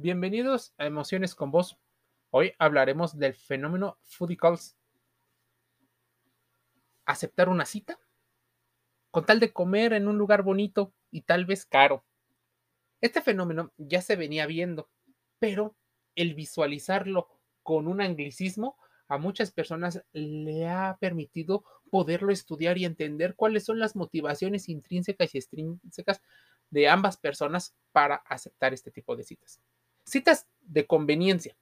Bienvenidos a Emociones con Vos. Hoy hablaremos del fenómeno foodie calls. ¿Aceptar una cita? Con tal de comer en un lugar bonito y tal vez caro. Este fenómeno ya se venía viendo, pero el visualizarlo con un anglicismo a muchas personas le ha permitido poderlo estudiar y entender cuáles son las motivaciones intrínsecas y extrínsecas de ambas personas para aceptar este tipo de citas. Citas de conveniencia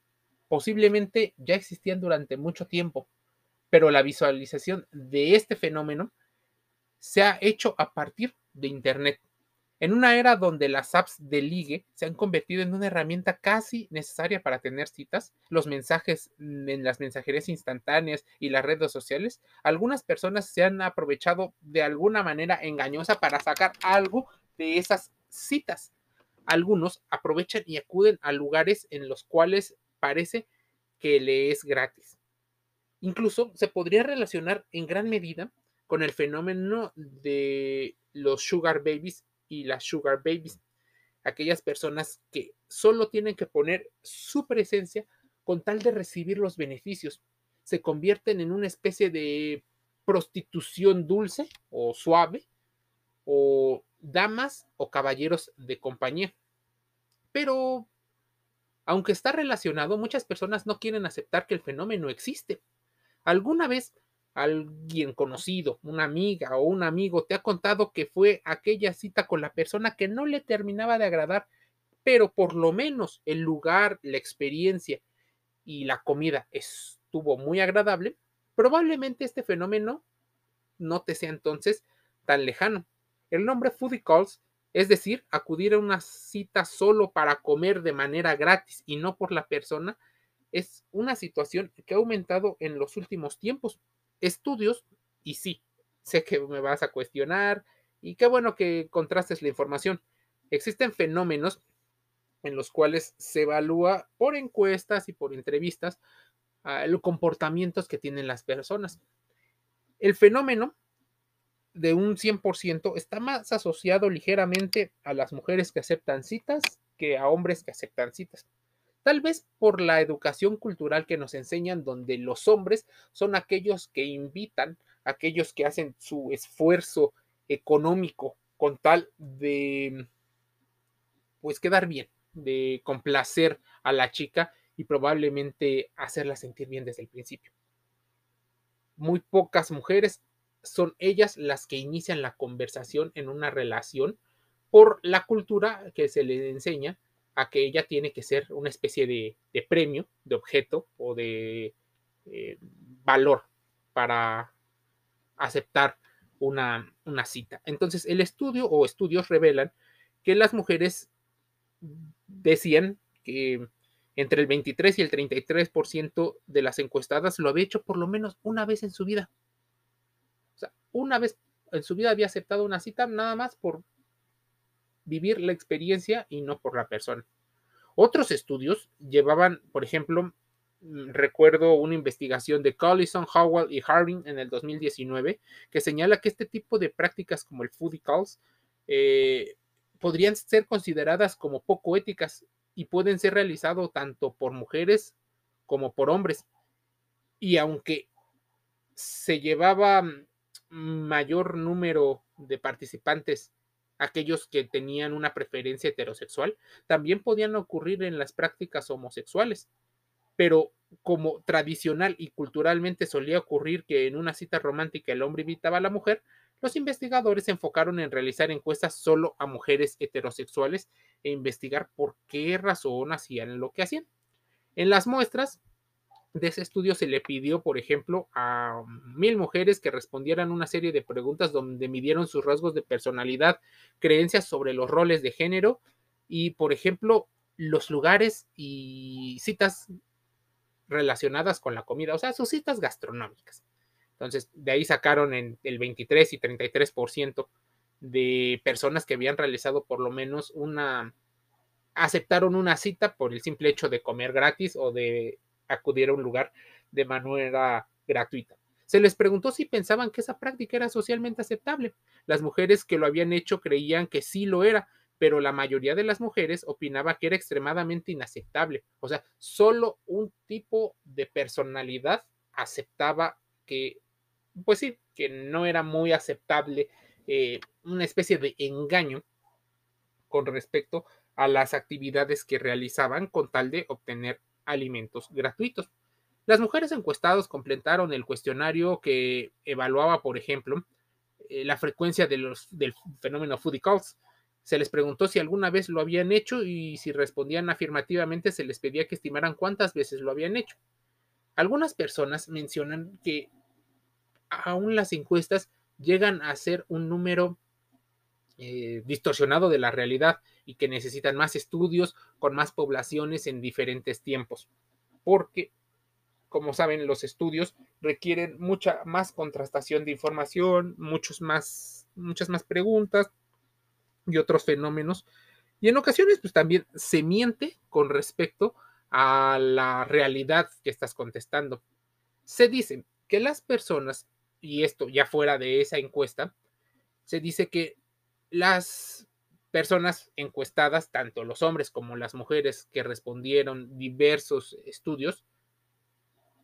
posiblemente ya existían durante mucho tiempo, pero la visualización de este fenómeno se ha hecho a partir de Internet. En una era donde las apps de ligue se han convertido en una herramienta casi necesaria para tener citas, los mensajes en las mensajerías instantáneas y las redes sociales, algunas personas se han aprovechado de alguna manera engañosa para sacar algo de esas citas algunos aprovechan y acuden a lugares en los cuales parece que le es gratis. Incluso se podría relacionar en gran medida con el fenómeno de los sugar babies y las sugar babies, aquellas personas que solo tienen que poner su presencia con tal de recibir los beneficios. Se convierten en una especie de prostitución dulce o suave o damas o caballeros de compañía. Pero, aunque está relacionado, muchas personas no quieren aceptar que el fenómeno existe. ¿Alguna vez alguien conocido, una amiga o un amigo te ha contado que fue aquella cita con la persona que no le terminaba de agradar, pero por lo menos el lugar, la experiencia y la comida estuvo muy agradable? Probablemente este fenómeno no te sea entonces tan lejano. El nombre Foodie Calls, es decir, acudir a una cita solo para comer de manera gratis y no por la persona, es una situación que ha aumentado en los últimos tiempos. Estudios, y sí, sé que me vas a cuestionar, y qué bueno que contrastes la información. Existen fenómenos en los cuales se evalúa por encuestas y por entrevistas uh, los comportamientos que tienen las personas. El fenómeno de un 100% está más asociado ligeramente a las mujeres que aceptan citas que a hombres que aceptan citas. Tal vez por la educación cultural que nos enseñan, donde los hombres son aquellos que invitan, aquellos que hacen su esfuerzo económico con tal de, pues, quedar bien, de complacer a la chica y probablemente hacerla sentir bien desde el principio. Muy pocas mujeres son ellas las que inician la conversación en una relación por la cultura que se le enseña a que ella tiene que ser una especie de, premio, de objeto o de eh, valor para aceptar una, una cita. Entonces, el estudio o estudios revelan que las mujeres decían que entre el 23 y el 33% de las encuestadas lo había hecho por lo menos una vez en su vida una vez en su vida había aceptado una cita nada más por vivir la experiencia y no por la persona. Otros estudios llevaban, por ejemplo, mm, recuerdo una investigación de Collison, Howell y Harding en el 2019 que señala que este tipo de prácticas como el foodie calls eh, podrían ser consideradas como poco éticas y pueden ser realizados tanto por mujeres como por hombres. Y aunque se llevaba mm, mayor número de participantes, aquellos que tenían una preferencia heterosexual, también podían ocurrir en las prácticas homosexuales. Pero como tradicional y culturalmente solía ocurrir que en una cita romántica el hombre invitaba a la mujer, los investigadores se enfocaron en realizar encuestas solo a mujeres heterosexuales e investigar por qué razón hacían lo que hacían. En las muestras de ese estudio se le pidió, por ejemplo, a mil mujeres que respondieran una serie de preguntas donde midieron sus rasgos de personalidad, creencias sobre los roles de género y, por ejemplo, los lugares y citas relacionadas con la comida, o sea, sus citas gastronómicas. Entonces, de ahí sacaron en el 23 y 33% de personas que habían realizado por lo menos una, aceptaron una cita por el simple hecho de comer gratis o de acudir a un lugar de manera gratuita. Se les preguntó si pensaban que esa práctica era socialmente aceptable. Las mujeres que lo habían hecho creían que sí lo era, pero la mayoría de las mujeres opinaba que era extremadamente inaceptable. O sea, solo un tipo de personalidad aceptaba que, pues sí, que no era muy aceptable eh, una especie de engaño con respecto a las actividades que realizaban con tal de obtener alimentos gratuitos. Las mujeres encuestadas completaron el cuestionario que evaluaba, por ejemplo, eh, la frecuencia de los, del fenómeno foodie calls. Se les preguntó si alguna vez lo habían hecho y si respondían afirmativamente se les pedía que estimaran cuántas veces lo habían hecho. Algunas personas mencionan que aún las encuestas llegan a ser un número eh, distorsionado de la realidad y que necesitan más estudios con más poblaciones en diferentes tiempos. Porque, como saben, los estudios requieren mucha más contrastación de información, muchos más, muchas más preguntas y otros fenómenos. Y en ocasiones, pues también se miente con respecto a la realidad que estás contestando. Se dice que las personas, y esto ya fuera de esa encuesta, se dice que las personas encuestadas, tanto los hombres como las mujeres que respondieron diversos estudios,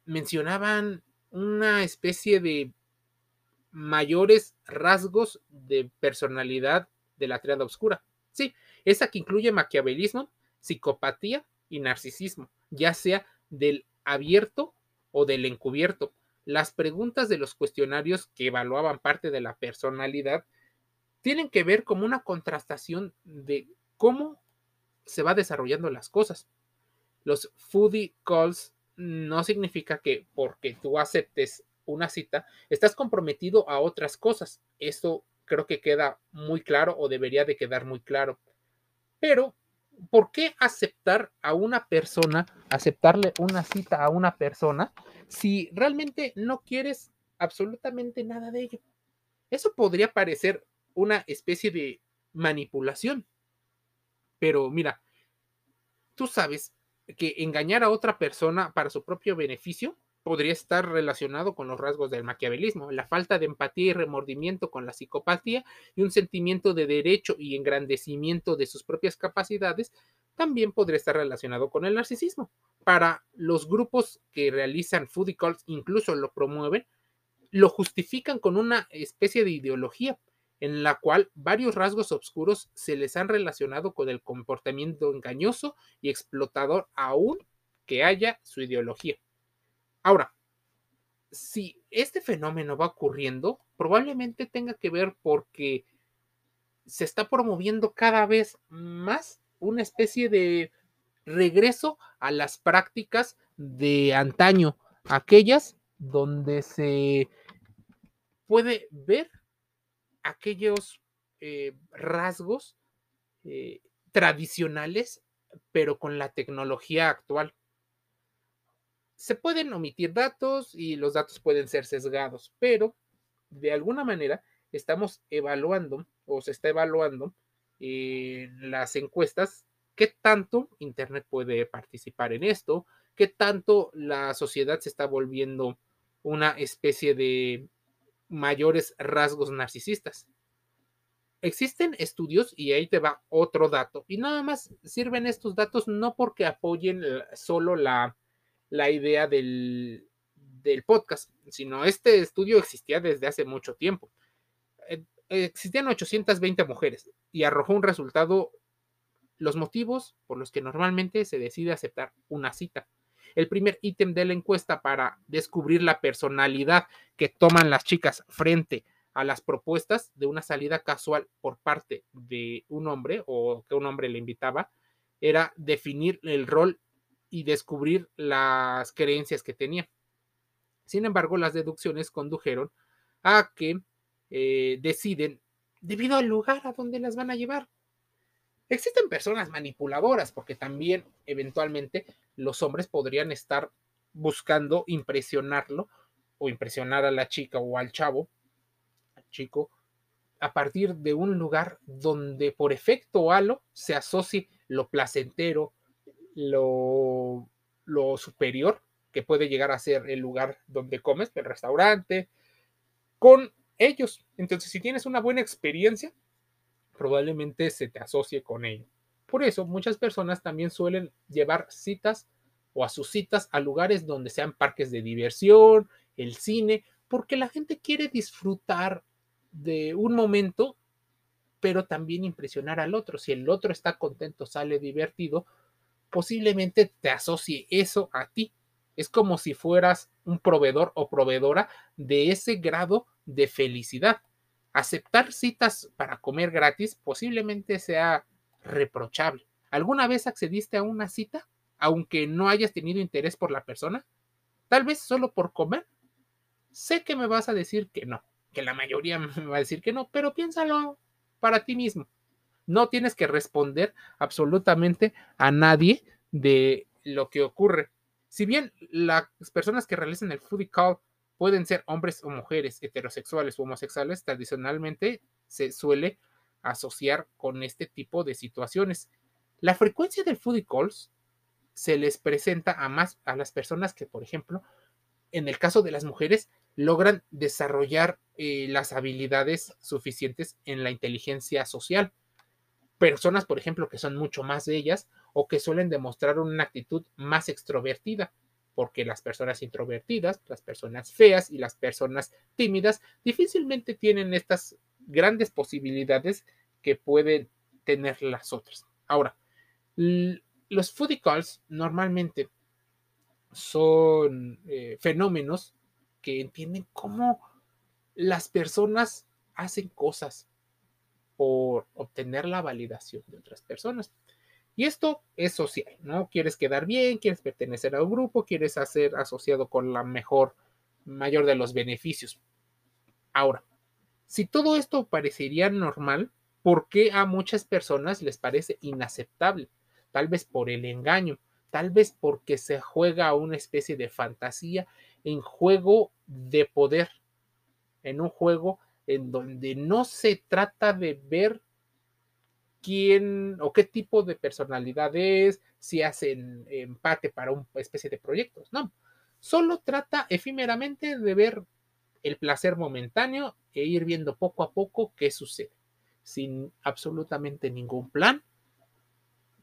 mencionaban una especie de mayores rasgos de personalidad de la triada oscura. Sí, esa que incluye maquiavelismo, psicopatía y narcisismo, ya sea del abierto o del encubierto. Las preguntas de los cuestionarios que evaluaban parte de la personalidad tienen que ver como una contrastación de cómo se va desarrollando las cosas. Los foodie calls no significa que porque tú aceptes una cita, estás comprometido a otras cosas. Esto creo que queda muy claro o debería de quedar muy claro. Pero ¿por qué aceptar a una persona, aceptarle una cita a una persona si realmente no quieres absolutamente nada de ello? Eso podría parecer una especie de manipulación. Pero mira, tú sabes que engañar a otra persona para su propio beneficio podría estar relacionado con los rasgos del maquiavelismo, la falta de empatía y remordimiento con la psicopatía y un sentimiento de derecho y engrandecimiento de sus propias capacidades, también podría estar relacionado con el narcisismo. Para los grupos que realizan foodie calls, incluso lo promueven, lo justifican con una especie de ideología en la cual varios rasgos oscuros se les han relacionado con el comportamiento engañoso y explotador aún que haya su ideología. Ahora, si este fenómeno va ocurriendo, probablemente tenga que ver porque se está promoviendo cada vez más una especie de regreso a las prácticas de antaño, aquellas donde se puede ver aquellos eh, rasgos eh, tradicionales, pero con la tecnología actual. Se pueden omitir datos y los datos pueden ser sesgados, pero de alguna manera estamos evaluando o se está evaluando en las encuestas qué tanto Internet puede participar en esto, qué tanto la sociedad se está volviendo una especie de mayores rasgos narcisistas. Existen estudios, y ahí te va otro dato, y nada más sirven estos datos no porque apoyen solo la la idea del, podcast, sino este estudio existía desde hace mucho tiempo. Eh, existían 820 mujeres y arrojó un resultado, los motivos por los que normalmente se decide aceptar una cita. El primer ítem de la encuesta para descubrir la personalidad que toman las chicas frente a las propuestas de una salida casual por parte de un hombre o que un hombre le invitaba era definir el rol y descubrir las creencias que tenía. Sin embargo, las deducciones condujeron a que eh, deciden debido al lugar a donde las van a llevar. Existen personas manipuladoras porque también eventualmente los hombres podrían estar buscando impresionarlo o impresionar a la chica o al chavo, al chico, a partir de un lugar donde por efecto halo se asocie lo placentero, lo, superior que puede llegar a ser el lugar donde comes, el restaurante, con ellos. Entonces, si tienes una buena experiencia, probablemente se te asocie con ello. Por eso, muchas personas también suelen llevar citas o a sus citas a lugares donde sean parques de diversión, el cine, porque la gente quiere disfrutar de un momento, pero también impresionar al otro. Si el otro está contento, sale divertido, posiblemente te asocie eso a ti. Es como si fueras un proveedor o proveedora de ese grado de felicidad. Aceptar citas para comer gratis posiblemente sea reprochable. ¿Alguna vez accediste a una cita aunque no hayas tenido interés por la persona? Tal vez solo por comer. Sé que me vas a decir que no, que la mayoría me va a decir que no, pero piénsalo para ti mismo. No tienes que responder absolutamente a nadie de lo que ocurre. Si bien las personas que realizan el foodie call pueden ser hombres o mujeres, heterosexuales o homosexuales, tradicionalmente se suele asociar con este tipo de situaciones. La frecuencia del foodie calls se les presenta a más a las personas que, por ejemplo, en el caso de las mujeres, logran desarrollar eh, las habilidades suficientes en la inteligencia social. Personas, por ejemplo, que son mucho más bellas o que suelen demostrar una actitud más extrovertida, porque las personas introvertidas, las personas feas y las personas tímidas difícilmente tienen estas grandes posibilidades que pueden tener las otras. Ahora, los foodie calls normalmente son eh, fenómenos que entienden cómo las personas hacen cosas por obtener la validación de otras personas. Y esto es social, ¿no? Quieres quedar bien, quieres pertenecer a un grupo, quieres ser asociado con la mejor, mayor de los beneficios. Ahora, si todo esto parecería normal, ¿por qué a muchas personas les parece inaceptable? Tal vez por el engaño, tal vez porque se juega una especie de fantasía en juego de poder, en un juego en donde no se trata de ver quién o qué tipo de personalidad es, si hacen empate para una especie de proyectos, no. Solo trata efímeramente de ver el placer momentáneo e ir viendo poco a poco qué sucede, sin absolutamente ningún plan.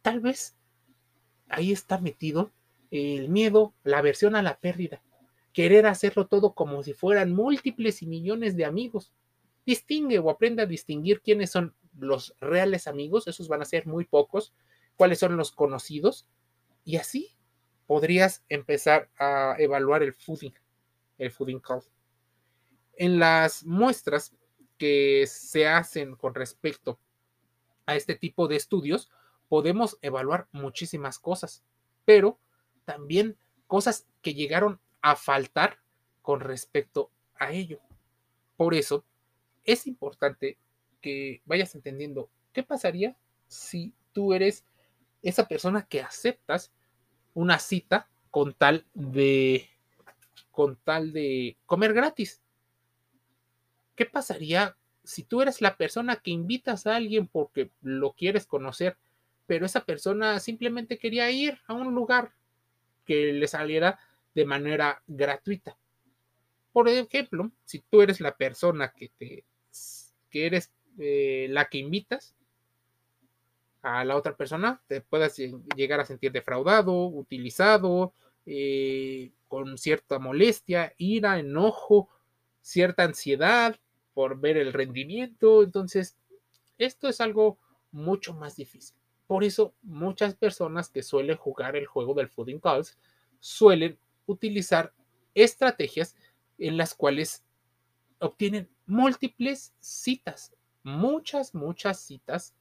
Tal vez ahí está metido el miedo, la aversión a la pérdida, querer hacerlo todo como si fueran múltiples y millones de amigos. Distingue o aprende a distinguir quiénes son los reales amigos, esos van a ser muy pocos, cuáles son los conocidos, y así podrías empezar a evaluar el fooding, el fooding call. En las muestras que se hacen con respecto a este tipo de estudios, podemos evaluar muchísimas cosas, pero también cosas que llegaron a faltar con respecto a ello. Por eso es importante que vayas entendiendo qué pasaría si tú eres esa persona que aceptas una cita con tal de con tal de comer gratis. ¿Qué pasaría si tú eres la persona que invitas a alguien porque lo quieres conocer, pero esa persona simplemente quería ir a un lugar que le saliera de manera gratuita? Por ejemplo, si tú eres la persona que te que eres eh, la que invitas a la otra persona, te puedas llegar a sentir defraudado, utilizado, eh, con cierta molestia, ira, enojo, cierta ansiedad por ver el rendimiento. Entonces, esto es algo mucho más difícil. Por eso, muchas personas que suelen jugar el juego del fooding calls suelen utilizar estrategias en las cuales obtienen múltiples citas muchas, muchas citas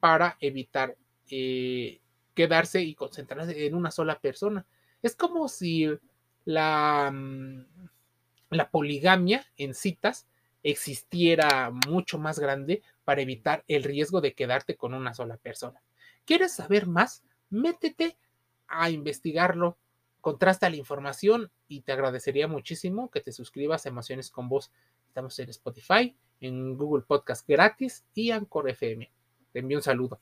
para evitar eh, quedarse y concentrarse en una sola persona. Es como si la, mm, la poligamia en citas existiera mucho más grande para evitar el riesgo de quedarte con una sola persona. ¿Quieres saber más? Métete a investigarlo, contrasta la información y te agradecería muchísimo que te suscribas a Emociones con Voz. Estamos en Spotify, en Google Podcast gratis y Anchor FM. Te envío un saludo.